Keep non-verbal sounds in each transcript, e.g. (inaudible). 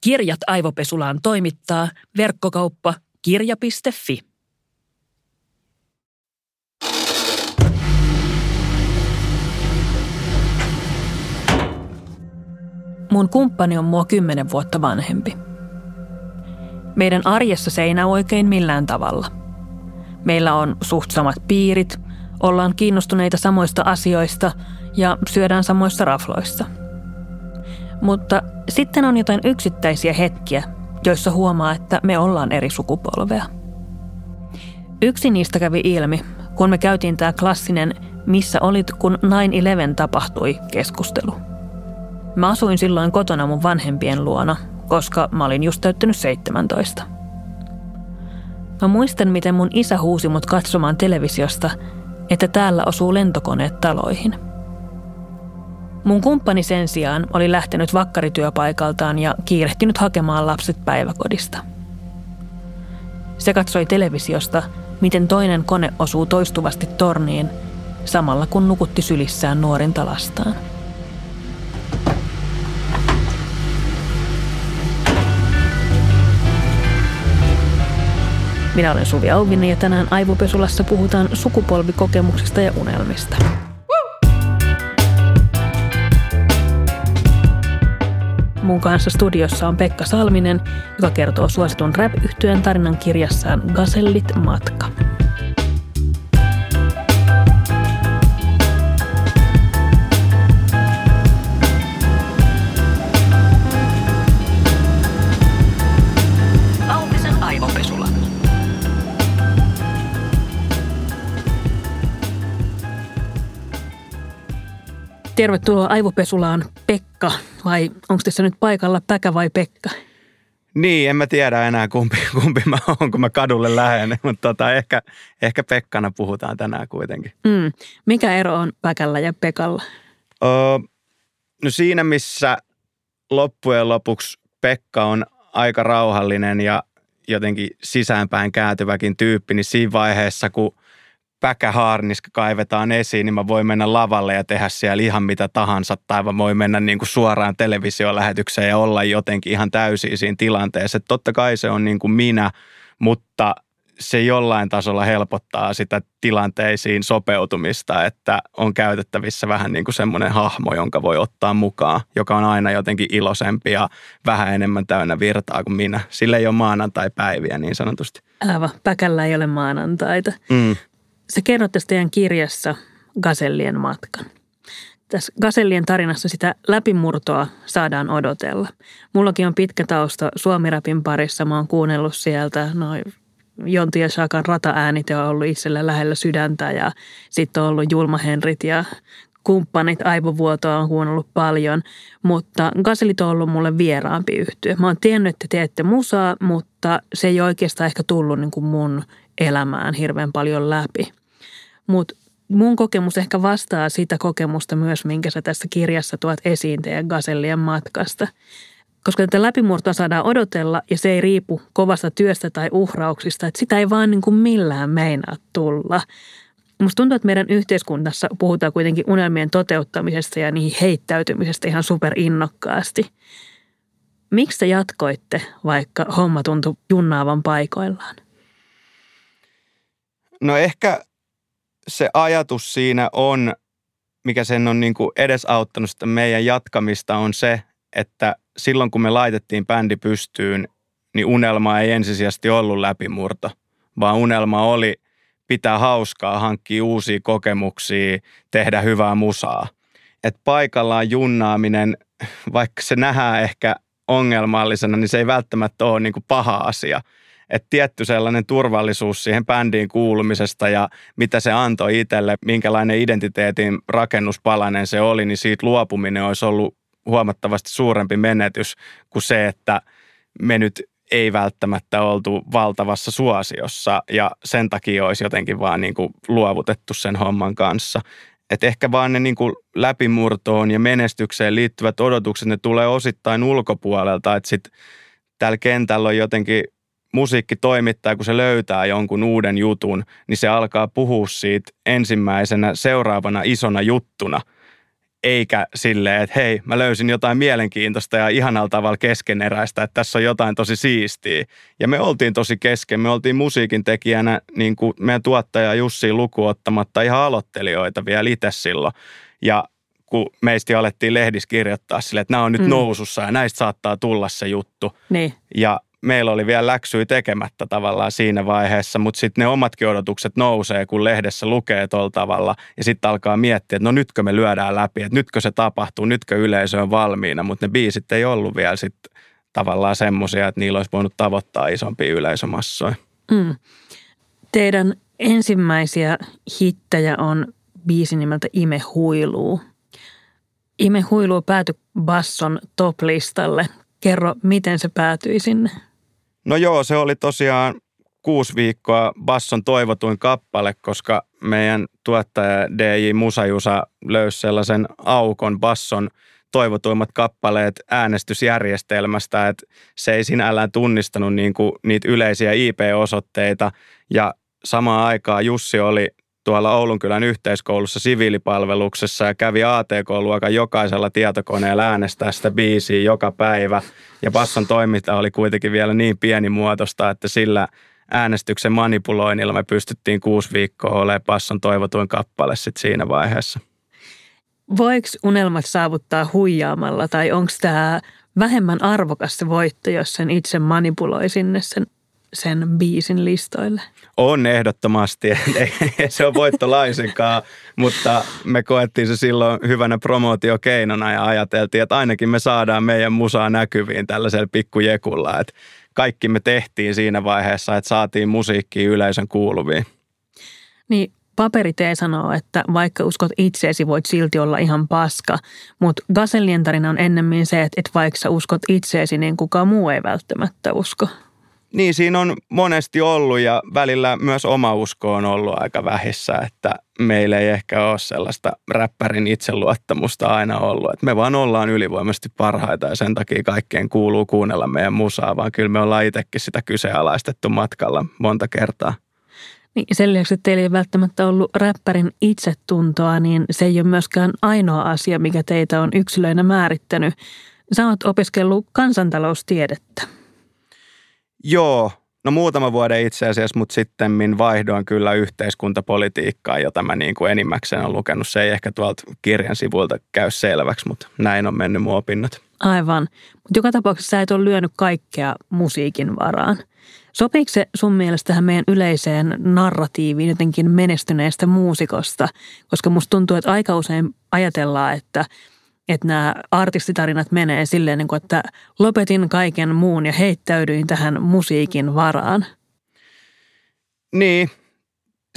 Kirjat aivopesulaan toimittaa verkkokauppa kirja.fi. Mun kumppani on mua kymmenen vuotta vanhempi. Meidän arjessa se ei näy oikein millään tavalla. Meillä on suht samat piirit, ollaan kiinnostuneita samoista asioista ja syödään samoista rafloista. Mutta sitten on jotain yksittäisiä hetkiä, joissa huomaa, että me ollaan eri sukupolvea. Yksi niistä kävi ilmi, kun me käytiin tämä klassinen Missä olit, kun 9-11 tapahtui keskustelu. Mä asuin silloin kotona mun vanhempien luona, koska mä olin just täyttänyt 17. Mä muistan, miten mun isä huusi mut katsomaan televisiosta, että täällä osuu lentokoneet taloihin. Mun kumppani sen sijaan oli lähtenyt vakkarityöpaikaltaan ja kiirehtinyt hakemaan lapset päiväkodista. Se katsoi televisiosta, miten toinen kone osuu toistuvasti torniin, samalla kun nukutti sylissään nuorinta lastaan. Minä olen Suvi Auvinen ja tänään Aivopesulassa puhutaan sukupolvikokemuksista ja unelmista. Mun kanssa studiossa on Pekka Salminen, joka kertoo suositun rap tarinan kirjassaan Gasellit matka. Tervetuloa Aivopesulaan Pekka, vai onko tässä nyt paikalla Päkä vai Pekka? Niin, en mä tiedä enää kumpi, kumpi mä oon, kun mä kadulle lähden, (laughs) mutta tota, ehkä, ehkä Pekkana puhutaan tänään kuitenkin. Mm. Mikä ero on Päkällä ja Pekalla? Öö, no siinä, missä loppujen lopuksi Pekka on aika rauhallinen ja jotenkin sisäänpäin kääntyväkin tyyppi, niin siinä vaiheessa, kun – päkähaarniska kaivetaan esiin, niin mä voin mennä lavalle ja tehdä siellä ihan mitä tahansa. Tai mä voin mennä niin kuin suoraan televisiolähetykseen ja olla jotenkin ihan täysin siinä tilanteessa. Että totta kai se on niin kuin minä, mutta se jollain tasolla helpottaa sitä tilanteisiin sopeutumista, että on käytettävissä vähän niin kuin semmoinen hahmo, jonka voi ottaa mukaan, joka on aina jotenkin iloisempi ja vähän enemmän täynnä virtaa kuin minä. Sillä ei ole maanantai-päiviä niin sanotusti. Aivan, päkällä ei ole maanantaita. Mm. Sä kerrot tästä teidän kirjassa Gasellien matkan. Tässä Gasellien tarinassa sitä läpimurtoa saadaan odotella. Mullakin on pitkä tausta Suomirapin parissa. Mä oon kuunnellut sieltä noin Jonti ja Shakan rata-äänite on ollut itsellä lähellä sydäntä ja sitten on ollut Julma Henrit ja kumppanit aivovuotoa on kuunnellut paljon, mutta Gaselit on ollut mulle vieraampi yhtyö. Mä oon tiennyt, että teette musaa, mutta se ei oikeastaan ehkä tullut niin kuin mun elämään hirveän paljon läpi. Mutta mun kokemus ehkä vastaa sitä kokemusta myös, minkä sä tässä kirjassa tuot esiin teidän Gasellien matkasta. Koska tätä läpimurtoa saadaan odotella ja se ei riipu kovasta työstä tai uhrauksista, että sitä ei vaan niin kuin millään meinaa tulla. Musta tuntuu, että meidän yhteiskunnassa puhutaan kuitenkin unelmien toteuttamisesta ja niihin heittäytymisestä ihan superinnokkaasti. Miksi te jatkoitte, vaikka homma tuntui junnaavan paikoillaan? No ehkä se ajatus siinä on, mikä sen on niin kuin edesauttanut sitä meidän jatkamista, on se, että silloin kun me laitettiin bändi pystyyn, niin unelma ei ensisijaisesti ollut läpimurto, vaan unelma oli pitää hauskaa, hankkia uusia kokemuksia, tehdä hyvää musaa. Et paikallaan junnaaminen, vaikka se nähdään ehkä ongelmallisena, niin se ei välttämättä ole niin kuin paha asia – että tietty sellainen turvallisuus siihen bändiin kuulumisesta ja mitä se antoi itselle, minkälainen identiteetin rakennuspalanen se oli, niin siitä luopuminen olisi ollut huomattavasti suurempi menetys kuin se, että me nyt ei välttämättä oltu valtavassa suosiossa ja sen takia olisi jotenkin vaan niin kuin luovutettu sen homman kanssa. Et ehkä vaan ne niin kuin läpimurtoon ja menestykseen liittyvät odotukset, ne tulee osittain ulkopuolelta, että sitten täällä kentällä on jotenkin musiikkitoimittaja, kun se löytää jonkun uuden jutun, niin se alkaa puhua siitä ensimmäisenä seuraavana isona juttuna. eikä silleen, että hei, mä löysin jotain mielenkiintoista ja ihanalla tavalla keskeneräistä, että tässä on jotain tosi siistiä. Ja me oltiin tosi kesken, me oltiin musiikin tekijänä, niin kuin meidän tuottaja Jussi lukuottamatta ihan aloittelijoita vielä itse silloin. Ja kun meistä alettiin lehdissä kirjoittaa sille, että nämä on nyt mm. nousussa ja näistä saattaa tulla se juttu. Niin. Ja meillä oli vielä läksyä tekemättä tavallaan siinä vaiheessa, mutta sitten ne omatkin odotukset nousee, kun lehdessä lukee tuolla tavalla ja sitten alkaa miettiä, että no nytkö me lyödään läpi, että nytkö se tapahtuu, nytkö yleisö on valmiina, mutta ne biisit ei ollut vielä sitten tavallaan semmoisia, että niillä olisi voinut tavoittaa isompia yleisömassoja. Mm. Teidän ensimmäisiä hittejä on biisi nimeltä Ime huiluu. Ime huiluu päätyi Basson top-listalle. Kerro, miten se päätyi sinne? No joo, se oli tosiaan kuusi viikkoa Basson toivotuin kappale, koska meidän tuottaja DJ Musajusa löysi sellaisen aukon Basson toivotuimmat kappaleet äänestysjärjestelmästä, että se ei sinällään tunnistanut niin niitä yleisiä IP-osoitteita ja samaan aikaan Jussi oli tuolla Oulunkylän yhteiskoulussa siviilipalveluksessa ja kävi ATK-luokan jokaisella tietokoneella äänestää sitä biisiä joka päivä. Ja Basson toiminta oli kuitenkin vielä niin pienimuotoista, että sillä äänestyksen manipuloinnilla me pystyttiin kuusi viikkoa olemaan Basson toivotuin kappale sitten siinä vaiheessa. Voiko unelmat saavuttaa huijaamalla tai onko tämä vähemmän arvokas se voitto, jos sen itse manipuloi sinne sen sen biisin listoille? On ehdottomasti. (laughs) Ei se on voitto laisinkaan, mutta me koettiin se silloin hyvänä promootiokeinona ja ajateltiin, että ainakin me saadaan meidän musaa näkyviin tällaisella pikkujekulla. Että kaikki me tehtiin siinä vaiheessa, että saatiin musiikkia yleisön kuuluviin. Niin Paperitee sanoo, että vaikka uskot itseesi, voit silti olla ihan paska, mutta Gasellien tarina on ennemmin se, että vaikka sä uskot itseesi, niin kukaan muu ei välttämättä usko. Niin, siinä on monesti ollut ja välillä myös oma usko on ollut aika vähissä, että meillä ei ehkä ole sellaista räppärin itseluottamusta aina ollut. Että me vaan ollaan ylivoimaisesti parhaita ja sen takia kaikkeen kuuluu kuunnella meidän musaa, vaan kyllä me ollaan itsekin sitä kyseenalaistettu matkalla monta kertaa. Niin sen lisäksi, että teillä ei välttämättä ollut räppärin itsetuntoa, niin se ei ole myöskään ainoa asia, mikä teitä on yksilöinä määrittänyt. Sä oot opiskellut kansantaloustiedettä. Joo, no muutama vuoden itse asiassa, mutta sitten vaihdoin kyllä yhteiskuntapolitiikkaa, jota mä niin kuin enimmäkseen olen lukenut. Se ei ehkä tuolta kirjan sivuilta käy selväksi, mutta näin on mennyt mun opinnot. Aivan. Mutta joka tapauksessa sä et ole lyönyt kaikkea musiikin varaan. Sopiiko se sun mielestä tähän meidän yleiseen narratiiviin jotenkin menestyneestä muusikosta? Koska musta tuntuu, että aika usein ajatellaan, että – että nämä artistitarinat menee silleen, niin kuin, että lopetin kaiken muun ja heittäydyin tähän musiikin varaan. Niin,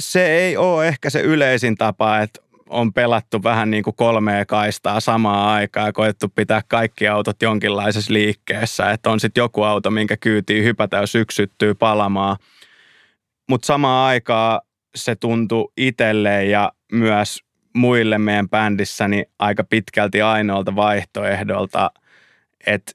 se ei ole ehkä se yleisin tapa, että on pelattu vähän niin kuin kolmea kaistaa samaan aikaan ja koettu pitää kaikki autot jonkinlaisessa liikkeessä, että on sitten joku auto, minkä kyytiin hypätä, jos yksyttyy palamaan. Mutta samaan aikaan se tuntui itselleen ja myös muille meidän bändissä niin aika pitkälti ainoalta vaihtoehdolta, että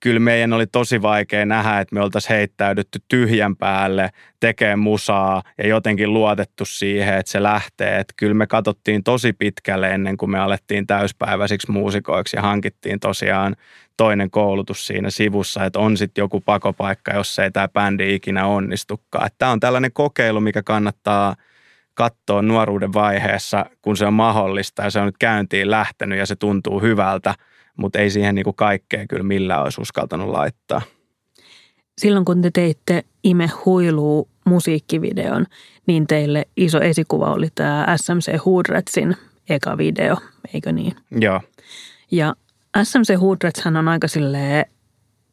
kyllä meidän oli tosi vaikea nähdä, että me oltaisiin heittäydytty tyhjän päälle tekemään musaa ja jotenkin luotettu siihen, että se lähtee. Että kyllä me katsottiin tosi pitkälle ennen kuin me alettiin täyspäiväisiksi muusikoiksi ja hankittiin tosiaan toinen koulutus siinä sivussa, että on sitten joku pakopaikka, jos ei tämä bändi ikinä onnistukaan. Tämä on tällainen kokeilu, mikä kannattaa – katsoa nuoruuden vaiheessa, kun se on mahdollista ja se on nyt käyntiin lähtenyt ja se tuntuu hyvältä, mutta ei siihen niin kuin kaikkea kyllä millään olisi uskaltanut laittaa. Silloin kun te teitte Ime huiluu musiikkivideon, niin teille iso esikuva oli tämä SMC Hoodratsin eka video, eikö niin? Joo. Ja SMC Hoodratshan on aika silleen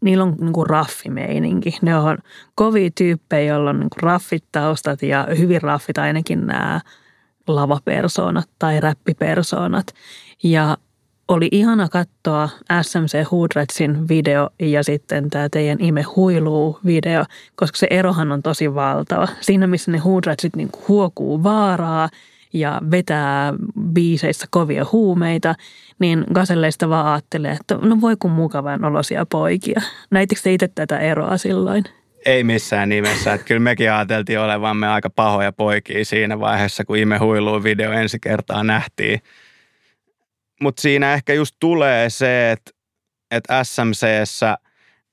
niillä on niin kuin raffimeininki. Ne on kovia tyyppejä, joilla on niin kuin raffit taustat ja hyvin raffit ainakin nämä lavapersonat tai räppipersonat. Ja oli ihana katsoa SMC Hoodratsin video ja sitten tämä teidän Ime huiluu video, koska se erohan on tosi valtava. Siinä missä ne Hoodratsit niin huokuu vaaraa – ja vetää biiseissä kovia huumeita, niin Gaselleista vaan ajattelee, että no voi kun mukavan olosia poikia. Näittekö te itse tätä eroa silloin? Ei missään nimessä. Että kyllä mekin ajateltiin olevamme aika pahoja poikia siinä vaiheessa, kun Ime huiluun video ensi kertaa nähtiin. Mutta siinä ehkä just tulee se, että, että SMCssä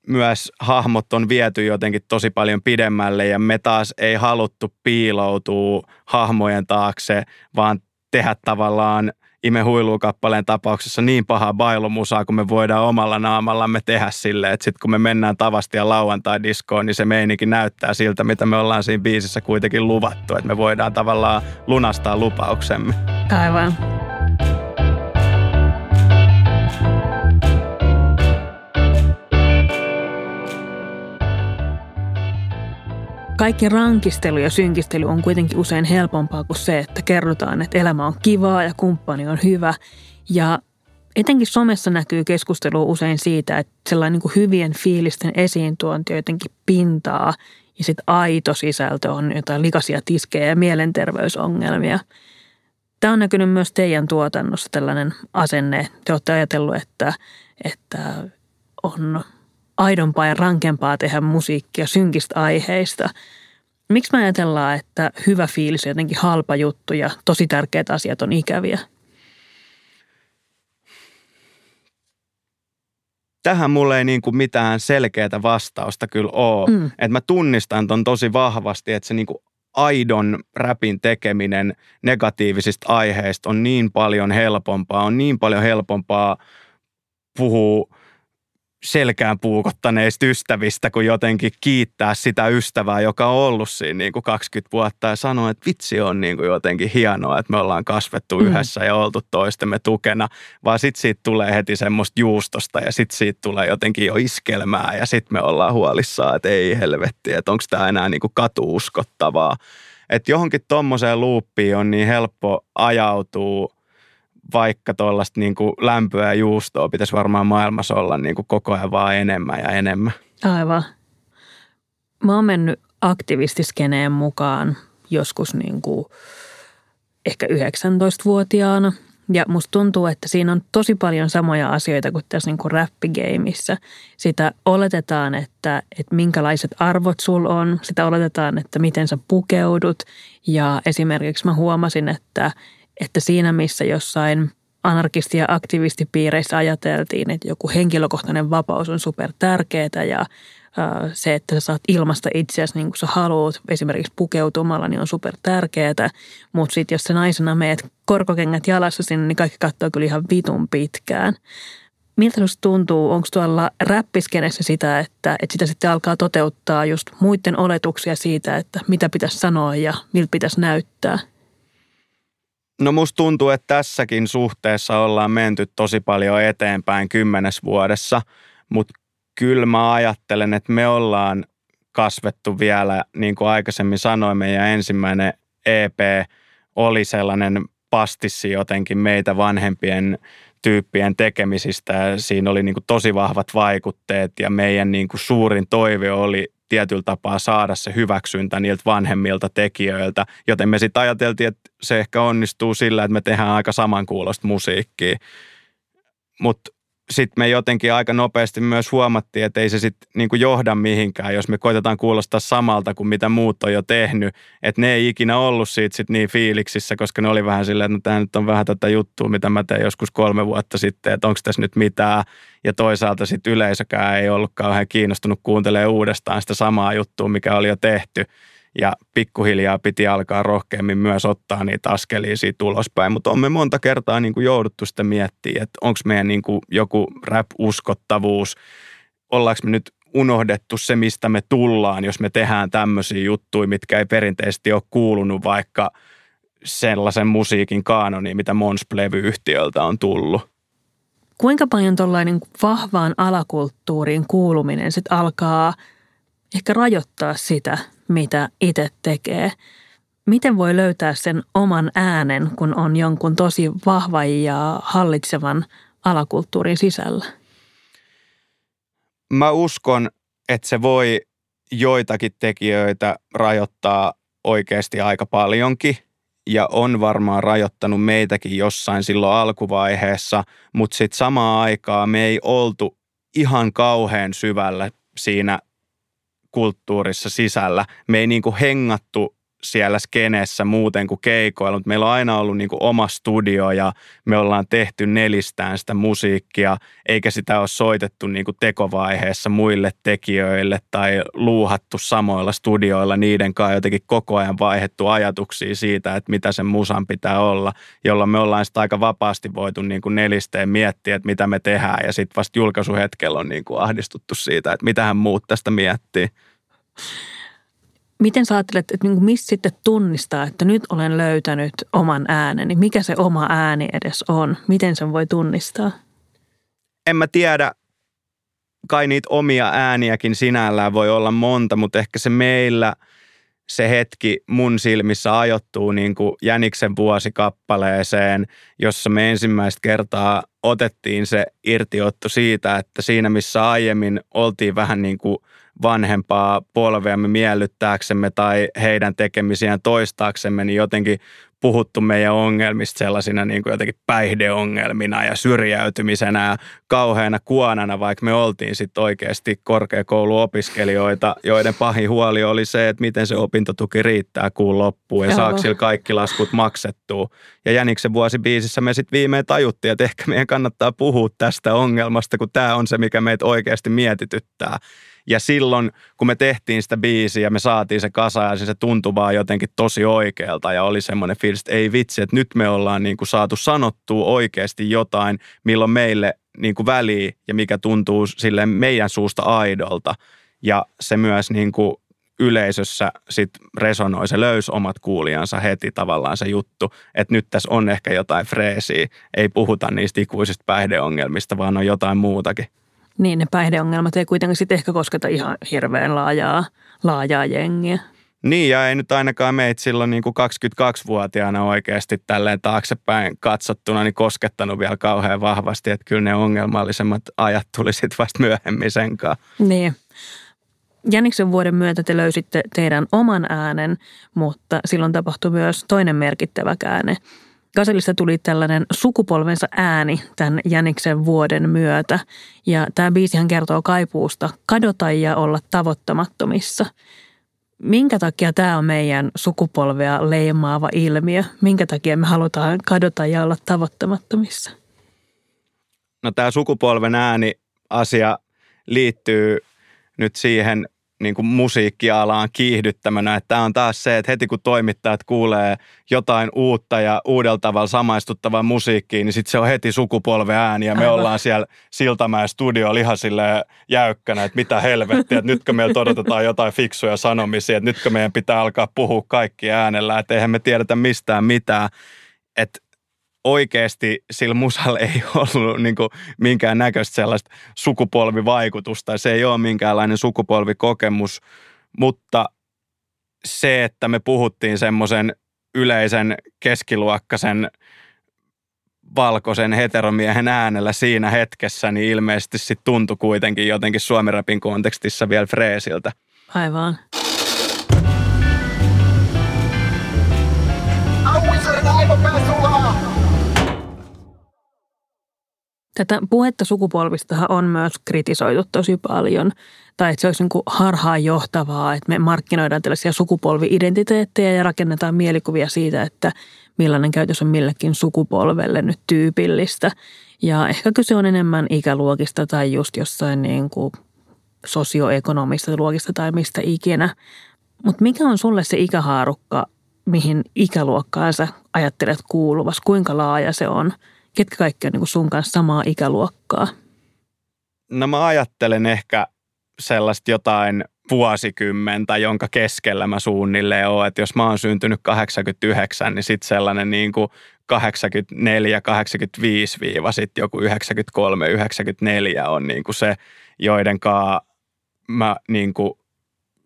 myös hahmot on viety jotenkin tosi paljon pidemmälle ja me taas ei haluttu piiloutua hahmojen taakse, vaan tehdä tavallaan – Ime huilukappaleen tapauksessa niin pahaa bailumusaa, kun me voidaan omalla naamallamme tehdä sille, että sitten kun me mennään tavasti ja lauantai-diskoon, niin se meininki näyttää siltä, mitä me ollaan siinä biisissä kuitenkin luvattu, että me voidaan tavallaan lunastaa lupauksemme. Aivan. Kaikki rankistelu ja synkistely on kuitenkin usein helpompaa kuin se, että kerrotaan, että elämä on kivaa ja kumppani on hyvä. Ja etenkin somessa näkyy keskustelu usein siitä, että sellainen niin hyvien fiilisten esiintuonti on jotenkin pintaa ja sitten aito sisältö on jotain likaisia tiskejä ja mielenterveysongelmia. Tämä on näkynyt myös teidän tuotannossa tällainen asenne. Te olette ajatellut, että, että on aidompaa ja rankempaa tehdä musiikkia synkistä aiheista. Miksi me ajatellaan, että hyvä fiilis on jotenkin halpa juttu ja tosi tärkeät asiat on ikäviä? Tähän mulle ei niin kuin mitään selkeää vastausta kyllä ole. Mm. Että mä tunnistan ton tosi vahvasti, että se niin kuin aidon räpin tekeminen negatiivisista aiheista on niin paljon helpompaa. On niin paljon helpompaa puhua selkään puukottaneista ystävistä, kun jotenkin kiittää sitä ystävää, joka on ollut siinä niin kuin 20 vuotta ja sanoa, että vitsi on niin kuin jotenkin hienoa, että me ollaan kasvettu mm. yhdessä ja oltu toistemme tukena, vaan sitten siitä tulee heti semmoista juustosta ja sitten siitä tulee jotenkin jo iskelmää ja sitten me ollaan huolissaan, että ei helvetti, että onko tämä enää niin kuin katuuskottavaa. Että johonkin tommoseen luuppiin on niin helppo ajautua vaikka tuollaista niin kuin lämpöä ja juustoa pitäisi varmaan maailmassa olla niin kuin koko ajan vaan enemmän ja enemmän. Aivan. Mä oon mennyt aktivistiskeneen mukaan joskus niin kuin ehkä 19-vuotiaana. Ja musta tuntuu, että siinä on tosi paljon samoja asioita kuin tässä niin kuin räppigeimissä. Sitä oletetaan, että, että minkälaiset arvot sul on. Sitä oletetaan, että miten sä pukeudut. Ja esimerkiksi mä huomasin, että, että siinä missä jossain anarkisti- ja aktivistipiireissä ajateltiin, että joku henkilökohtainen vapaus on super tärkeää ja se, että sä saat ilmasta itseäsi niin kuin sä haluat, esimerkiksi pukeutumalla, niin on super tärkeää. Mutta sitten jos sä naisena meet korkokengät jalassa sinne, niin kaikki katsoo kyllä ihan vitun pitkään. Miltä sinusta tuntuu, onko tuolla räppiskenessä sitä, että, että sitä sitten alkaa toteuttaa just muiden oletuksia siitä, että mitä pitäisi sanoa ja miltä pitäisi näyttää – No musta tuntuu, että tässäkin suhteessa ollaan menty tosi paljon eteenpäin kymmenes vuodessa, mutta kyllä mä ajattelen, että me ollaan kasvettu vielä, niin kuin aikaisemmin sanoin, meidän ensimmäinen EP oli sellainen pastissi jotenkin meitä vanhempien tyyppien tekemisistä. Siinä oli niin kuin tosi vahvat vaikutteet ja meidän niin kuin suurin toive oli tietyllä tapaa saada se hyväksyntä niiltä vanhemmilta tekijöiltä, joten me sitten ajateltiin, että se ehkä onnistuu sillä, että me tehdään aika samankuulosta musiikkia. Mutta sitten me jotenkin aika nopeasti myös huomattiin, että ei se sitten niinku johda mihinkään, jos me koitetaan kuulostaa samalta kuin mitä muut on jo tehnyt. Että ne ei ikinä ollut siitä sit niin fiiliksissä, koska ne oli vähän silleen, että no, tämä nyt on vähän tätä juttua, mitä mä tein joskus kolme vuotta sitten, että onko tässä nyt mitään. Ja toisaalta sitten yleisökään ei ollut kauhean kiinnostunut kuuntelemaan uudestaan sitä samaa juttua, mikä oli jo tehty ja pikkuhiljaa piti alkaa rohkeammin myös ottaa niitä askelia siitä ulospäin. Mutta on me monta kertaa niin kuin jouduttu sitä miettimään, että onko meidän niin kuin joku rap-uskottavuus, ollaanko me nyt unohdettu se, mistä me tullaan, jos me tehdään tämmöisiä juttuja, mitkä ei perinteisesti ole kuulunut vaikka sellaisen musiikin kaanoniin, mitä Mons-levyyhtiöltä on tullut. Kuinka paljon tuollainen vahvaan alakulttuuriin kuuluminen sitten alkaa ehkä rajoittaa sitä, mitä itse tekee. Miten voi löytää sen oman äänen, kun on jonkun tosi vahva ja hallitsevan alakulttuurin sisällä? Mä uskon, että se voi joitakin tekijöitä rajoittaa oikeasti aika paljonkin ja on varmaan rajoittanut meitäkin jossain silloin alkuvaiheessa, mutta sitten samaan aikaan me ei oltu ihan kauhean syvällä siinä kulttuurissa sisällä. Me ei niin kuin hengattu siellä skeneessä muuten kuin keikoilla, mutta meillä on aina ollut niin kuin oma studio ja me ollaan tehty nelistään sitä musiikkia, eikä sitä ole soitettu niin kuin tekovaiheessa muille tekijöille tai luuhattu samoilla studioilla niiden kanssa jotenkin koko ajan vaihettu ajatuksia siitä, että mitä sen musan pitää olla, jolloin me ollaan sitä aika vapaasti voitu niin kuin nelisteen miettiä, että mitä me tehdään ja sitten vasta julkaisuhetkellä on niin kuin ahdistuttu siitä, että mitähän muut tästä miettii. Miten sä ajattelet, että niin missä sitten tunnistaa, että nyt olen löytänyt oman ääneni? Mikä se oma ääni edes on? Miten sen voi tunnistaa? En mä tiedä. Kai niitä omia ääniäkin sinällään voi olla monta, mutta ehkä se meillä se hetki mun silmissä ajoittuu niin kuin Jäniksen vuosikappaleeseen, jossa me ensimmäistä kertaa otettiin se irtiotto siitä, että siinä missä aiemmin oltiin vähän niin kuin – vanhempaa polveamme miellyttääksemme tai heidän tekemisiään toistaaksemme, niin jotenkin puhuttu meidän ongelmista sellaisina niin kuin jotenkin päihdeongelmina ja syrjäytymisenä ja kauheana kuonana, vaikka me oltiin sitten oikeasti korkeakouluopiskelijoita, joiden pahin huoli oli se, että miten se opintotuki riittää kuun loppuun ja saako sillä kaikki laskut maksettua. Ja Jäniksen vuosibiisissä me sitten viimein tajuttiin, että ehkä meidän kannattaa puhua tästä ongelmasta, kun tämä on se, mikä meitä oikeasti mietityttää. Ja silloin, kun me tehtiin sitä biisiä, me saatiin se kasa ja se tuntui vaan jotenkin tosi oikealta ja oli semmoinen fiilis, että ei vitsi, että nyt me ollaan niin kuin saatu sanottua oikeasti jotain, milloin meille niin kuin väliä ja mikä tuntuu sille meidän suusta aidolta. Ja se myös niin kuin yleisössä sit resonoi, se löysi omat kuulijansa heti tavallaan se juttu, että nyt tässä on ehkä jotain freesiä, ei puhuta niistä ikuisista päihdeongelmista, vaan on jotain muutakin. Niin, ne päihdeongelmat ei kuitenkaan sitten ehkä kosketa ihan hirveän laajaa, laajaa jengiä. Niin, ja ei nyt ainakaan meitä silloin niin kuin 22-vuotiaana oikeasti tälleen taaksepäin katsottuna niin koskettanut vielä kauhean vahvasti, että kyllä ne ongelmallisemmat ajat tuli sitten vasta myöhemmin senkaan. Niin. Jäniksen vuoden myötä te löysitte teidän oman äänen, mutta silloin tapahtui myös toinen merkittävä käänne – Gaselista tuli tällainen sukupolvensa ääni tämän Jäniksen vuoden myötä. Ja tämä biisihän kertoo kaipuusta kadota ja olla tavoittamattomissa. Minkä takia tämä on meidän sukupolvea leimaava ilmiö? Minkä takia me halutaan kadota ja olla tavoittamattomissa? No tämä sukupolven ääni asia liittyy nyt siihen niin kuin musiikkialaan kiihdyttämänä. Tämä on taas se, että heti kun toimittajat kuulee jotain uutta ja uudella tavalla samaistuttavaa musiikkia, niin sitten se on heti sukupolven ääni ja me Aivan. ollaan siellä Siltamäen studio lihasille jäykkänä, että mitä helvettiä, että nytkö meillä odotetaan jotain fiksuja sanomisia, että nytkö meidän pitää alkaa puhua kaikki äänellä, että eihän me tiedetä mistään mitään. Että oikeasti sillä musalla ei (laughs) ollut niin kuin minkään näköistä sellaista sukupolvivaikutusta. Se ei ole minkäänlainen sukupolvikokemus, mutta se, että me puhuttiin semmoisen yleisen keskiluokkaisen valkoisen heteromiehen äänellä siinä hetkessä, niin ilmeisesti sit tuntui kuitenkin jotenkin suomirapin kontekstissa vielä freesiltä. Aivan. Tätä puhetta sukupolvistahan on myös kritisoitu tosi paljon. Tai että se olisi niin harhaan johtavaa, että me markkinoidaan tällaisia sukupolvi-identiteettejä ja rakennetaan mielikuvia siitä, että millainen käytös on millekin sukupolvelle nyt tyypillistä. Ja ehkä kyse on enemmän ikäluokista tai just jossain niin kuin sosioekonomista luokista tai mistä ikinä. Mutta mikä on sulle se ikähaarukka, mihin ikäluokkaan sä ajattelet kuuluvas? Kuinka laaja se on? Ketkä kaikki on niin sun kanssa samaa ikäluokkaa? No mä ajattelen ehkä sellaista jotain vuosikymmentä, jonka keskellä mä suunnilleen oon. Että jos mä oon syntynyt 89, niin sitten sellainen niin kuin 84, 85 viiva sitten joku 93, 94 on niin kuin se, joidenkaan mä niin kuin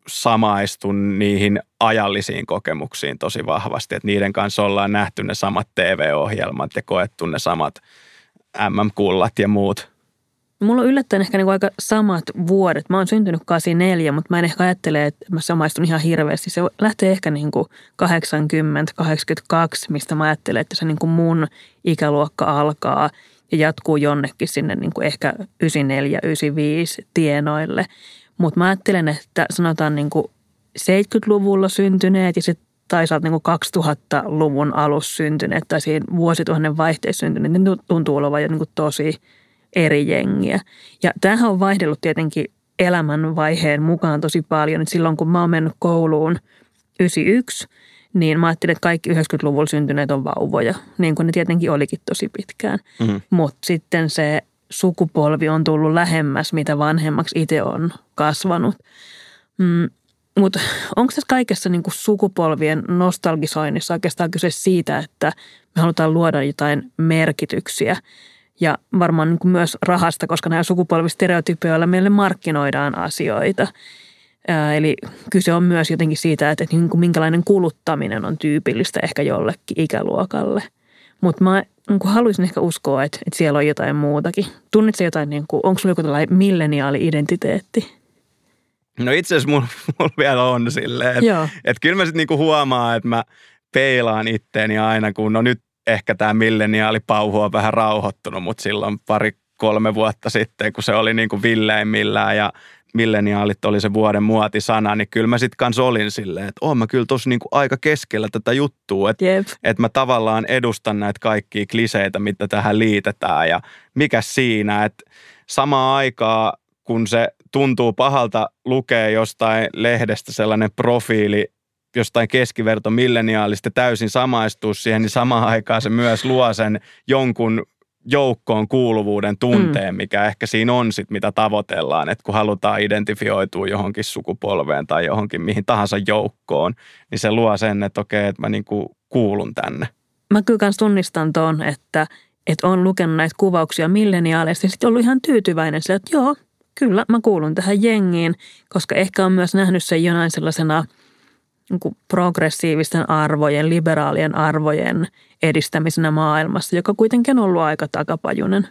samaistun niihin ajallisiin kokemuksiin tosi vahvasti, että niiden kanssa ollaan nähty ne samat TV-ohjelmat ja koettu ne samat MM-kullat ja muut. Mulla on yllättäen ehkä niinku aika samat vuodet. Mä oon syntynyt 84, mutta mä en ehkä ajattele, että mä samaistun ihan hirveästi. Se lähtee ehkä niinku 80, 82, mistä mä ajattelen, että se niinku mun ikäluokka alkaa ja jatkuu jonnekin sinne niinku ehkä 94, 95 tienoille – mutta mä ajattelen, että sanotaan niin kuin 70-luvulla syntyneet ja sitten tai sä oot niin 2000-luvun alussa syntyneet tai siinä vuosituhannen vaihteessa syntyneet, niin tuntuu olevan jo niin tosi eri jengiä. Ja tämähän on vaihdellut tietenkin elämänvaiheen mukaan tosi paljon. Että silloin kun mä oon mennyt kouluun 91, niin mä ajattelin, että kaikki 90-luvulla syntyneet on vauvoja, niin kuin ne tietenkin olikin tosi pitkään. Mm-hmm. Mutta sitten se sukupolvi on tullut lähemmäs, mitä vanhemmaksi itse on kasvanut. Mm, mutta onko tässä kaikessa niin kuin sukupolvien nostalgisoinnissa oikeastaan kyse siitä, että me halutaan luoda jotain merkityksiä ja varmaan niin kuin myös rahasta, koska nämä sukupolvistereotypioilla meille markkinoidaan asioita. Ää, eli kyse on myös jotenkin siitä, että, että niin kuin minkälainen kuluttaminen on tyypillistä ehkä jollekin ikäluokalle. Mutta mä niin kuin haluaisin ehkä uskoa, että, että siellä on jotain muutakin. Tunnitko jotain, niin kuin, onko sulla joku tällainen milleniaali-identiteetti? No itse asiassa mulla, (laughs) mulla vielä on silleen, että et kyllä mä sitten niinku huomaan, että mä peilaan itteeni aina, kun no nyt ehkä tämä milleniaalipauhu on vähän rauhoittunut, mutta silloin pari kolme vuotta sitten, kun se oli niin kuin villeimmillään ja milleniaalit oli se vuoden muotisana, niin kyllä mä sitten kanssa olin silleen, että oon mä kyllä tosi niin kuin aika keskellä tätä juttua, että, yep. että mä tavallaan edustan näitä kaikkia kliseitä, mitä tähän liitetään ja mikä siinä, että samaan aikaa kun se tuntuu pahalta lukea jostain lehdestä sellainen profiili, jostain keskiverto milleniaalista täysin samaistuu siihen, niin samaan aikaan se myös luo sen jonkun joukkoon kuuluvuuden tunteen, mm. mikä ehkä siinä on sit, mitä tavoitellaan, että kun halutaan identifioitua johonkin sukupolveen tai johonkin mihin tahansa joukkoon, niin se luo sen, että okei, että mä niinku kuulun tänne. Mä kyllä kans tunnistan tuon, että, että on lukenut näitä kuvauksia milleniaaleista ja sitten ollut ihan tyytyväinen sille, että joo, kyllä mä kuulun tähän jengiin, koska ehkä on myös nähnyt sen jonain sellaisena niin progressiivisten arvojen, liberaalien arvojen edistämisenä maailmassa, joka kuitenkin on ollut aika takapajunen.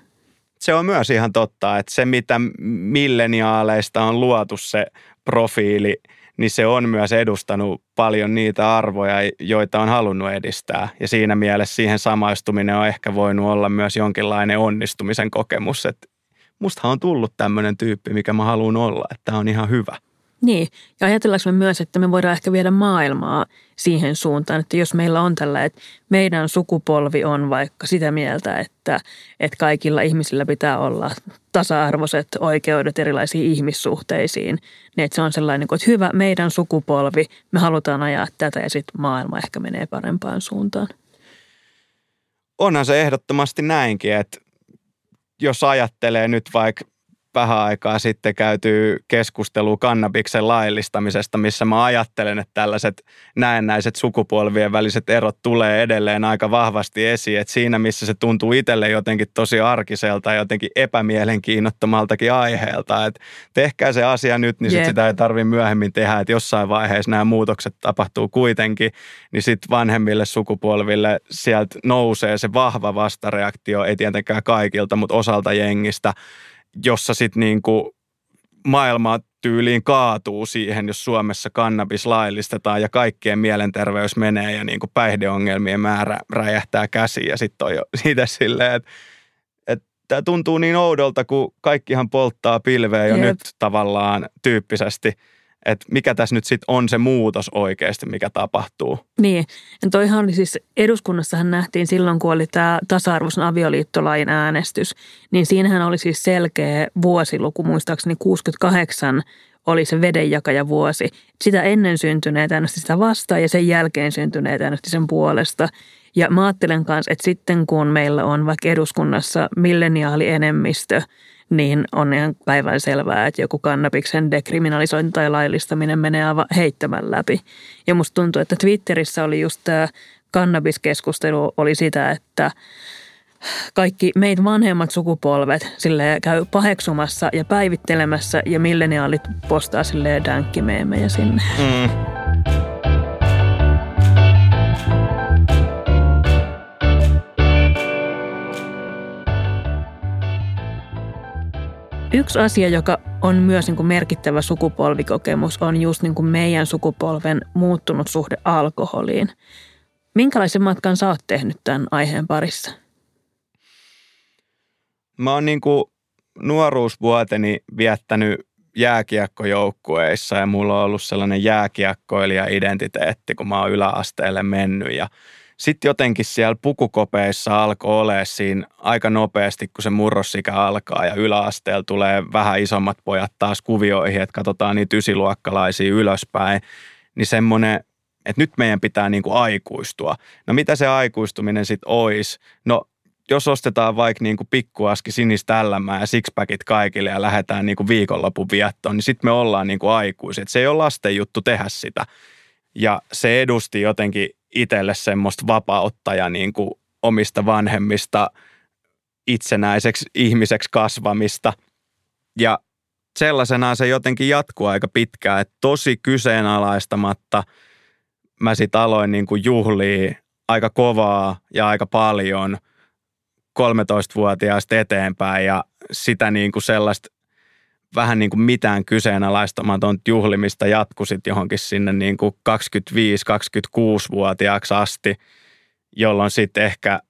Se on myös ihan totta, että se mitä milleniaaleista on luotu se profiili, niin se on myös edustanut paljon niitä arvoja, joita on halunnut edistää. Ja siinä mielessä siihen samaistuminen on ehkä voinut olla myös jonkinlainen onnistumisen kokemus, että mustahan on tullut tämmöinen tyyppi, mikä mä haluan olla, että tämä on ihan hyvä. Niin, ja ajatellaanko me myös, että me voidaan ehkä viedä maailmaa siihen suuntaan, että jos meillä on tällä, että meidän sukupolvi on vaikka sitä mieltä, että, että kaikilla ihmisillä pitää olla tasa-arvoiset oikeudet erilaisiin ihmissuhteisiin, niin että se on sellainen, että hyvä, meidän sukupolvi, me halutaan ajaa tätä ja sitten maailma ehkä menee parempaan suuntaan. Onhan se ehdottomasti näinkin, että jos ajattelee nyt vaikka vähän aikaa sitten käyty keskustelu kannabiksen laillistamisesta, missä mä ajattelen, että tällaiset näennäiset sukupolvien väliset erot tulee edelleen aika vahvasti esiin. Että siinä, missä se tuntuu itselle jotenkin tosi arkiselta ja jotenkin epämielenkiinnottomaltakin aiheelta. Että tehkää se asia nyt, niin sit sitä ei tarvitse myöhemmin tehdä. Että jossain vaiheessa nämä muutokset tapahtuu kuitenkin, niin sitten vanhemmille sukupolville sieltä nousee se vahva vastareaktio, ei tietenkään kaikilta, mutta osalta jengistä – jossa sitten niin kuin maailma tyyliin kaatuu siihen, jos Suomessa kannabis laillistetaan ja kaikkien mielenterveys menee ja niin kuin päihdeongelmien määrä räjähtää käsiin ja sitten on jo (laughs) siitä silleen, että, että tämä tuntuu niin oudolta, kun kaikkihan polttaa pilveä jo Jep. nyt tavallaan tyyppisesti – että mikä tässä nyt sitten on se muutos oikeasti, mikä tapahtuu. Niin, ja toihan oli siis, eduskunnassahan nähtiin silloin, kun oli tämä tasa-arvoisen avioliittolain äänestys, niin siinähän oli siis selkeä vuosiluku, muistaakseni 68 oli se vuosi. Sitä ennen syntyneet äänesti sitä vastaan ja sen jälkeen syntyneet äänesti sen puolesta. Ja mä ajattelen kanssa, että sitten kun meillä on vaikka eduskunnassa milleniaalienemmistö – niin on ihan päivän selvää, että joku kannabiksen dekriminalisointi tai laillistaminen menee aivan heittämän läpi. Ja musta tuntuu, että Twitterissä oli just tämä kannabiskeskustelu oli sitä, että kaikki meitä vanhemmat sukupolvet sille käy paheksumassa ja päivittelemässä ja milleniaalit postaa silleen dänkkimeemejä sinne. Mm. Yksi asia, joka on myös niin kuin merkittävä sukupolvikokemus, on just niin kuin meidän sukupolven muuttunut suhde alkoholiin. Minkälaisen matkan sä oot tehnyt tämän aiheen parissa? Mä oon niin kuin nuoruusvuoteni viettänyt jääkiekkojoukkueissa ja mulla on ollut sellainen jääkiekkoilija-identiteetti, kun mä oon yläasteelle mennyt ja sitten jotenkin siellä pukukopeissa alkoi olla siinä aika nopeasti, kun se murrosikä alkaa ja yläasteella tulee vähän isommat pojat taas kuvioihin, että katsotaan niitä ysiluokkalaisia ylöspäin, niin semmoinen, että nyt meidän pitää niin kuin aikuistua. No mitä se aikuistuminen sitten olisi? No jos ostetaan vaikka niin kuin pikkuaski sinistä älämää ja sixpackit kaikille ja lähdetään niin kuin viikonlopun viettoon, niin sitten me ollaan niin kuin aikuiset. Se ei ole lasten juttu tehdä sitä. Ja se edusti jotenkin itselle semmoista vapautta ja niin kuin omista vanhemmista itsenäiseksi ihmiseksi kasvamista. Ja sellaisenaan se jotenkin jatkuu aika pitkään, että tosi kyseenalaistamatta mä sit aloin niin kuin juhlia aika kovaa ja aika paljon 13-vuotiaasta eteenpäin ja sitä niin kuin sellaista vähän niin kuin mitään kyseenalaistamaton juhlimista jatkusit johonkin sinne niin kuin 25-26-vuotiaaksi asti, jolloin sitten ehkä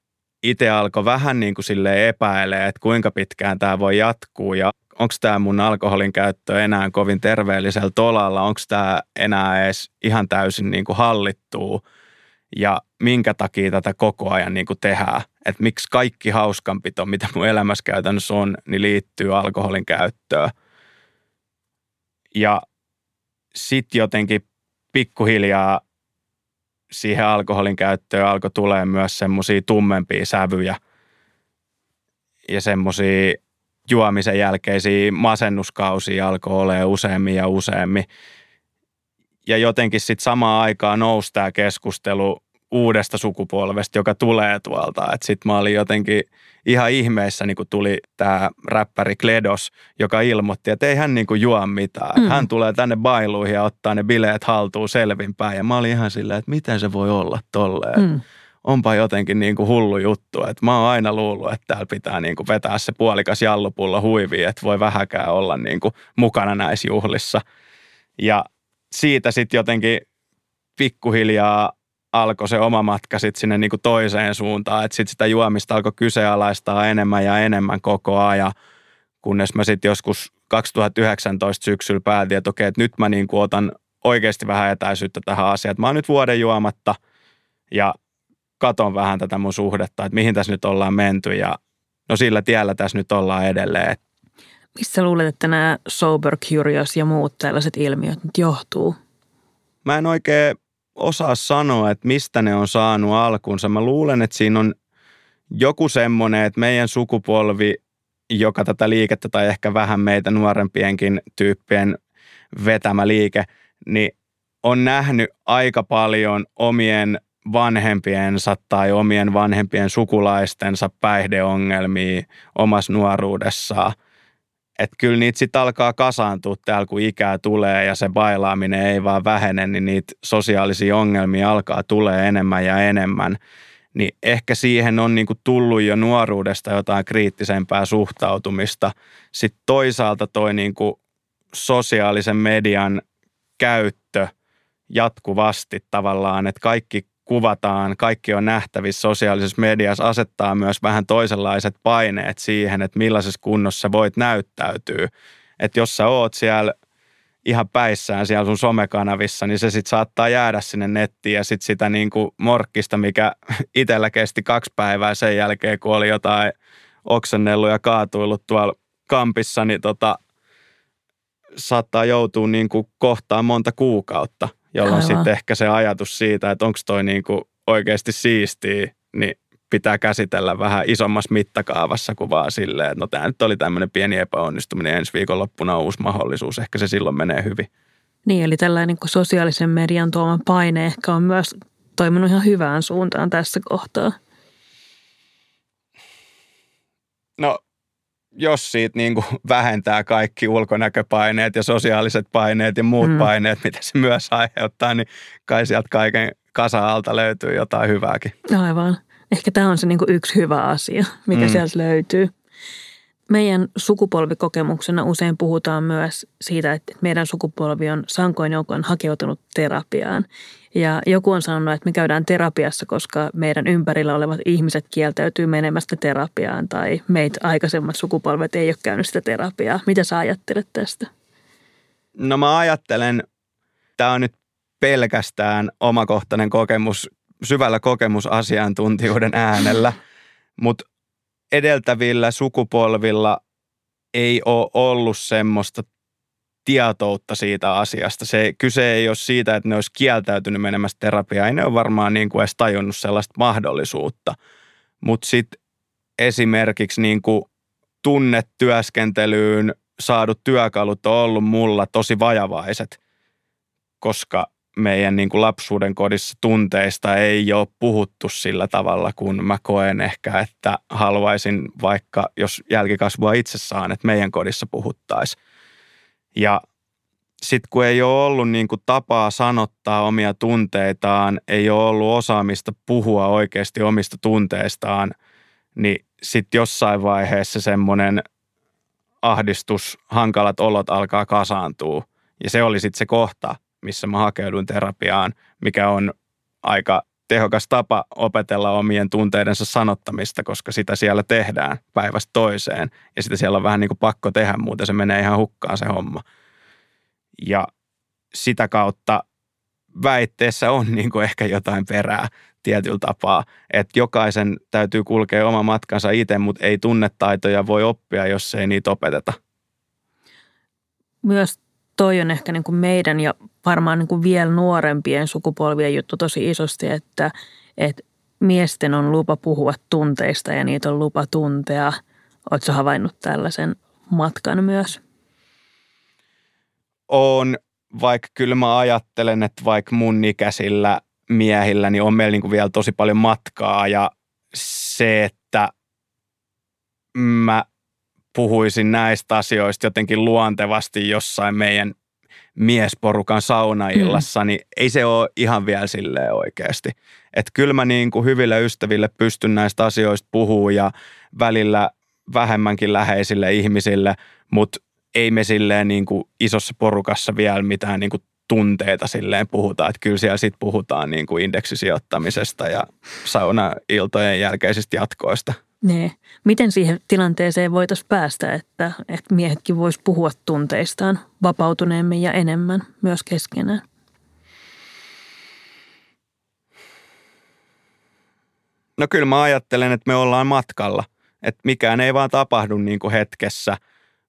itse alkoi vähän niin kuin sille epäilee, että kuinka pitkään tämä voi jatkuu ja onko tämä mun alkoholin käyttö enää kovin terveellisellä tolalla, onko tämä enää edes ihan täysin niin kuin hallittua ja minkä takia tätä koko ajan niin kuin tehdään. Että miksi kaikki hauskanpito, mitä mun elämässä käytännössä on, niin liittyy alkoholin käyttöön. Ja sitten jotenkin pikkuhiljaa siihen alkoholin käyttöön alkoi tulee myös semmoisia tummempia sävyjä ja semmoisia juomisen jälkeisiä masennuskausia alkoi olla useammin ja useammin. Ja jotenkin sitten samaan aikaan nousi tämä keskustelu uudesta sukupolvesta, joka tulee tuolta. Sitten mä olin jotenkin ihan ihmeessä, niin kun tuli tämä räppäri Kledos, joka ilmoitti, että ei hän niin kuin juo mitään. Mm. Hän tulee tänne bailuihin ja ottaa ne bileet haltuun selvinpäin. Ja mä olin ihan silleen, että miten se voi olla tolleen. Mm. Onpa jotenkin niin kuin hullu juttu. Että mä oon aina luullut, että täällä pitää niin kuin vetää se puolikas jallupullo huiviin, että voi vähäkään olla niin kuin mukana näissä juhlissa. Ja siitä sitten jotenkin pikkuhiljaa alkoi se oma matka sitten sinne niin kuin toiseen suuntaan, että sitten sitä juomista alkoi kyseenalaistaa enemmän ja enemmän koko ajan, kunnes mä sitten joskus 2019 syksyllä päätin, että okei, että nyt mä niin kuin otan oikeasti vähän etäisyyttä tähän asiaan, että mä oon nyt vuoden juomatta ja katon vähän tätä mun suhdetta, että mihin tässä nyt ollaan menty ja no sillä tiellä tässä nyt ollaan edelleen. Missä luulet, että nämä sober curious ja muut tällaiset ilmiöt nyt johtuu? Mä en oikein osaa sanoa, että mistä ne on saanut alkunsa. Mä luulen, että siinä on joku semmoinen, että meidän sukupolvi, joka tätä liikettä tai ehkä vähän meitä nuorempienkin tyyppien vetämä liike, niin on nähnyt aika paljon omien vanhempiensa tai omien vanhempien sukulaistensa päihdeongelmia omassa nuoruudessaan – että kyllä niitä sitten alkaa kasaantua täällä, kun ikää tulee ja se bailaaminen ei vaan vähene, niin niitä sosiaalisia ongelmia alkaa tulee enemmän ja enemmän. Niin ehkä siihen on niinku tullut jo nuoruudesta jotain kriittisempää suhtautumista. Sitten toisaalta toi niinku sosiaalisen median käyttö jatkuvasti tavallaan, että kaikki kuvataan, kaikki on nähtävissä sosiaalisessa mediassa, asettaa myös vähän toisenlaiset paineet siihen, että millaisessa kunnossa voit näyttäytyä. Että jos sä oot siellä ihan päissään siellä sun somekanavissa, niin se sitten saattaa jäädä sinne nettiin ja sitten sitä niin kuin morkkista, mikä (laughs) itsellä kesti kaksi päivää sen jälkeen, kun oli jotain oksennellut ja kaatuillut tuolla kampissa, niin tota, saattaa joutua niin kuin kohtaan monta kuukautta jolloin sitten ehkä se ajatus siitä, että onko toi niinku oikeasti siistiä, niin pitää käsitellä vähän isommassa mittakaavassa kuin vaan silleen, että no tämä nyt oli tämmöinen pieni epäonnistuminen ensi viikonloppuna on uusi mahdollisuus, ehkä se silloin menee hyvin. Niin, eli tällainen niin sosiaalisen median tuoma paine ehkä on myös toiminut ihan hyvään suuntaan tässä kohtaa. No jos siitä niin kuin vähentää kaikki ulkonäköpaineet ja sosiaaliset paineet ja muut mm. paineet, mitä se myös aiheuttaa, niin kai sieltä kaiken kasa-alta löytyy jotain hyvääkin. Aivan. Ehkä tämä on se niin kuin yksi hyvä asia, mikä mm. sieltä löytyy. Meidän sukupolvikokemuksena usein puhutaan myös siitä, että meidän sukupolvi on sankoin joukoin hakeutunut terapiaan. Ja joku on sanonut, että me käydään terapiassa, koska meidän ympärillä olevat ihmiset kieltäytyy menemästä terapiaan tai meitä aikaisemmat sukupolvet ei ole käynyt sitä terapiaa. Mitä sä ajattelet tästä? No mä ajattelen, tämä on nyt pelkästään omakohtainen kokemus, syvällä kokemusasiantuntijuuden äänellä, mutta edeltävillä sukupolvilla ei ole ollut semmoista tietoutta siitä asiasta. Se kyse ei ole siitä, että ne olisi kieltäytynyt menemästä terapiaan. Ei ne ole varmaan niin kuin edes tajunnut sellaista mahdollisuutta. Mutta sitten esimerkiksi niin kuin tunnetyöskentelyyn saadut työkalut on ollut mulla tosi vajavaiset, koska meidän niin kuin lapsuuden kodissa tunteista ei ole puhuttu sillä tavalla, kun mä koen ehkä, että haluaisin vaikka, jos jälkikasvua itse saan, että meidän kodissa puhuttaisiin. Ja sitten kun ei ole ollut niin kuin tapaa sanottaa omia tunteitaan, ei ole ollut osaamista puhua oikeasti omista tunteistaan, niin sitten jossain vaiheessa semmoinen ahdistus, hankalat olot alkaa kasaantua. Ja se oli sitten se kohta, missä mä hakeudun terapiaan, mikä on aika tehokas tapa opetella omien tunteidensa sanottamista, koska sitä siellä tehdään päivästä toiseen. Ja sitä siellä on vähän niin kuin pakko tehdä, muuten se menee ihan hukkaan se homma. Ja sitä kautta väitteessä on (laughs) niin kuin ehkä jotain perää tietyllä tapaa, että jokaisen täytyy kulkea oma matkansa itse, mutta ei tunnetaitoja voi oppia, jos ei niitä opeteta. Myös toi on ehkä niin kuin meidän ja varmaan niin kuin vielä nuorempien sukupolvien juttu tosi isosti, että, että miesten on lupa puhua tunteista ja niitä on lupa tuntea. Oletko havainnut tällaisen matkan myös? On, vaikka kyllä mä ajattelen, että vaikka mun ikäisillä miehillä, niin on meillä niin kuin vielä tosi paljon matkaa ja se, että mä puhuisin näistä asioista jotenkin luontevasti jossain meidän miesporukan saunaillassa, mm. niin ei se ole ihan vielä silleen oikeasti. Että kyllä mä niin kuin hyville ystäville pystyn näistä asioista puhua ja välillä vähemmänkin läheisille ihmisille, mutta ei me silleen niin kuin isossa porukassa vielä mitään niin kuin tunteita silleen puhutaan. Että kyllä siellä sitten puhutaan niin kuin indeksisijoittamisesta ja saunailtojen jälkeisistä jatkoista – Nee. Miten siihen tilanteeseen voitaisiin päästä, että, että miehetkin vois puhua tunteistaan vapautuneemmin ja enemmän myös keskenään? No kyllä mä ajattelen, että me ollaan matkalla. Että mikään ei vaan tapahdu niin kuin hetkessä,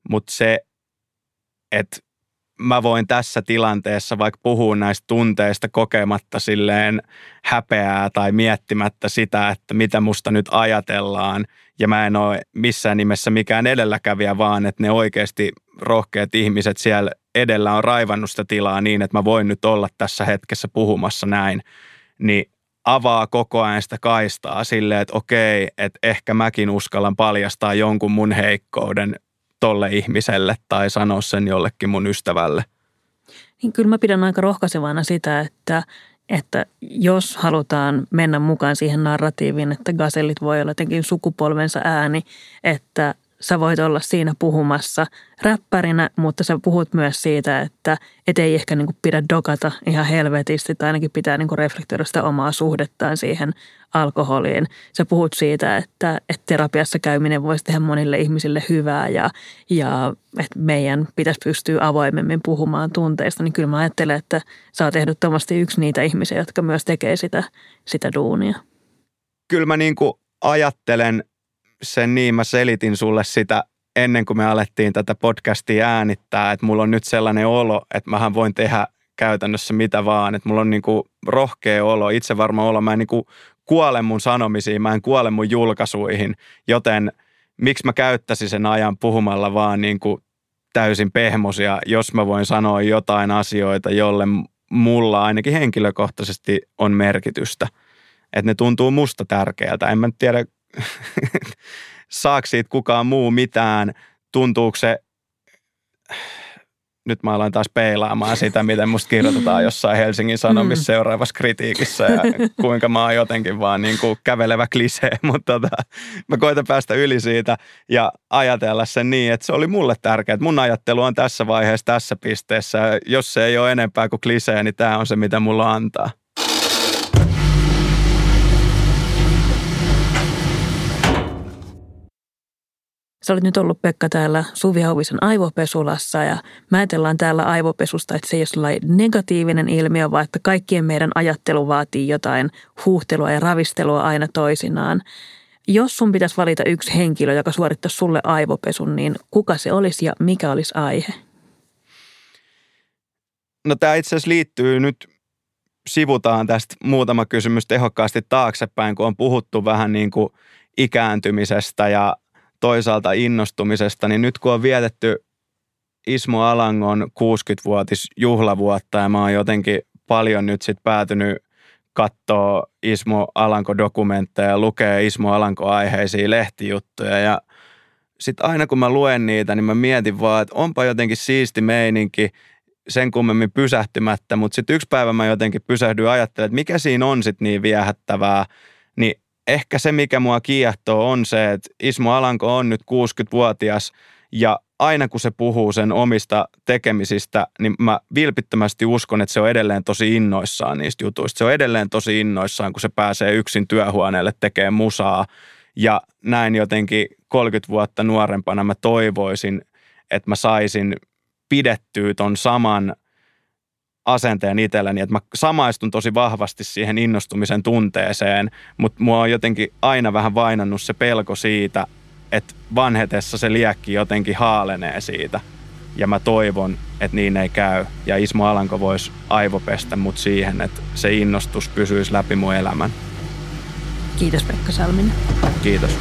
mutta se, että mä voin tässä tilanteessa vaikka puhua näistä tunteista kokematta silleen häpeää tai miettimättä sitä, että mitä musta nyt ajatellaan. Ja mä en ole missään nimessä mikään edelläkävijä, vaan että ne oikeasti rohkeat ihmiset siellä edellä on raivannut sitä tilaa niin, että mä voin nyt olla tässä hetkessä puhumassa näin. Niin avaa koko ajan sitä kaistaa silleen, että okei, että ehkä mäkin uskallan paljastaa jonkun mun heikkouden tolle ihmiselle tai sanoa sen jollekin mun ystävälle. Niin kyllä mä pidän aika rohkaisevana sitä, että, että jos halutaan mennä mukaan siihen narratiiviin, että gasellit voi olla jotenkin sukupolvensa ääni, että sä voit olla siinä puhumassa räppärinä, mutta sä puhut myös siitä, että et ei ehkä niinku pidä dokata ihan helvetisti tai ainakin pitää niinku reflektoida sitä omaa suhdettaan siihen alkoholiin. Sä puhut siitä, että, että terapiassa käyminen voisi tehdä monille ihmisille hyvää ja, ja että meidän pitäisi pystyä avoimemmin puhumaan tunteista, niin kyllä mä ajattelen, että sä oot ehdottomasti yksi niitä ihmisiä, jotka myös tekee sitä, sitä duunia. Kyllä mä niin kuin ajattelen sen niin, mä selitin sulle sitä ennen kuin me alettiin tätä podcastia äänittää, että mulla on nyt sellainen olo, että mähän voin tehdä käytännössä mitä vaan, että mulla on niin kuin rohkea olo, itse varma olo, mä en niin kuin kuole mun sanomisiin, mä en kuole mun julkaisuihin, joten miksi mä käyttäisin sen ajan puhumalla vaan niin kuin täysin pehmosia, jos mä voin sanoa jotain asioita, jolle mulla ainakin henkilökohtaisesti on merkitystä. Että ne tuntuu musta tärkeältä. En mä tiedä, (laughs) saako siitä kukaan muu mitään, tuntuuko se, nyt mä aloin taas peilaamaan sitä, miten musta kirjoitetaan jossain Helsingin Sanomissa mm. seuraavassa kritiikissä ja kuinka mä oon jotenkin vaan niin kuin kävelevä klisee, (laughs) mutta tota, mä koitan päästä yli siitä ja ajatella sen niin, että se oli mulle tärkeää. Mun ajattelu on tässä vaiheessa, tässä pisteessä. Jos se ei ole enempää kuin klisee, niin tämä on se, mitä mulla antaa. Sä olet nyt ollut Pekka täällä Suvi Hauvisen aivopesulassa ja mä ajatellaan täällä aivopesusta, että se ei ole negatiivinen ilmiö, vaan että kaikkien meidän ajattelu vaatii jotain huuhtelua ja ravistelua aina toisinaan. Jos sun pitäisi valita yksi henkilö, joka suorittaisi sulle aivopesun, niin kuka se olisi ja mikä olisi aihe? No tämä itse asiassa liittyy nyt, sivutaan tästä muutama kysymys tehokkaasti taaksepäin, kun on puhuttu vähän niin kuin ikääntymisestä ja toisaalta innostumisesta, niin nyt kun on vietetty Ismo Alangon 60-vuotis juhlavuotta ja mä oon jotenkin paljon nyt sitten päätynyt katsoa Ismo Alanko-dokumentteja ja lukee Ismo Alanko-aiheisia lehtijuttuja ja sitten aina kun mä luen niitä, niin mä mietin vaan, että onpa jotenkin siisti meininki sen kummemmin pysähtymättä, mutta sitten yksi päivä mä jotenkin pysähdyin ajattelemaan, että mikä siinä on sitten niin viehättävää, niin ehkä se, mikä mua kiehtoo, on se, että Ismo Alanko on nyt 60-vuotias ja aina kun se puhuu sen omista tekemisistä, niin mä vilpittömästi uskon, että se on edelleen tosi innoissaan niistä jutuista. Se on edelleen tosi innoissaan, kun se pääsee yksin työhuoneelle tekemään musaa. Ja näin jotenkin 30 vuotta nuorempana mä toivoisin, että mä saisin pidettyä ton saman – asenteen itselleni, että mä samaistun tosi vahvasti siihen innostumisen tunteeseen, mutta mua on jotenkin aina vähän vainannut se pelko siitä, että vanhetessa se liekki jotenkin haalenee siitä. Ja mä toivon, että niin ei käy. Ja Ismo Alanko voisi aivopestä mut siihen, että se innostus pysyisi läpi mun elämän. Kiitos Pekka Salminen. Kiitos.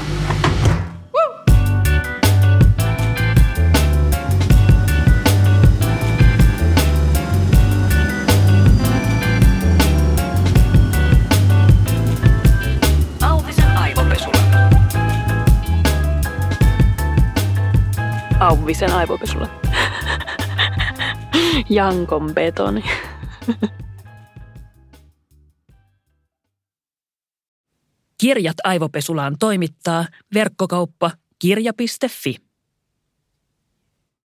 Auvisen aivopesulla. (laughs) Jankon betoni. Kirjat aivopesulaan toimittaa verkkokauppa kirja.fi.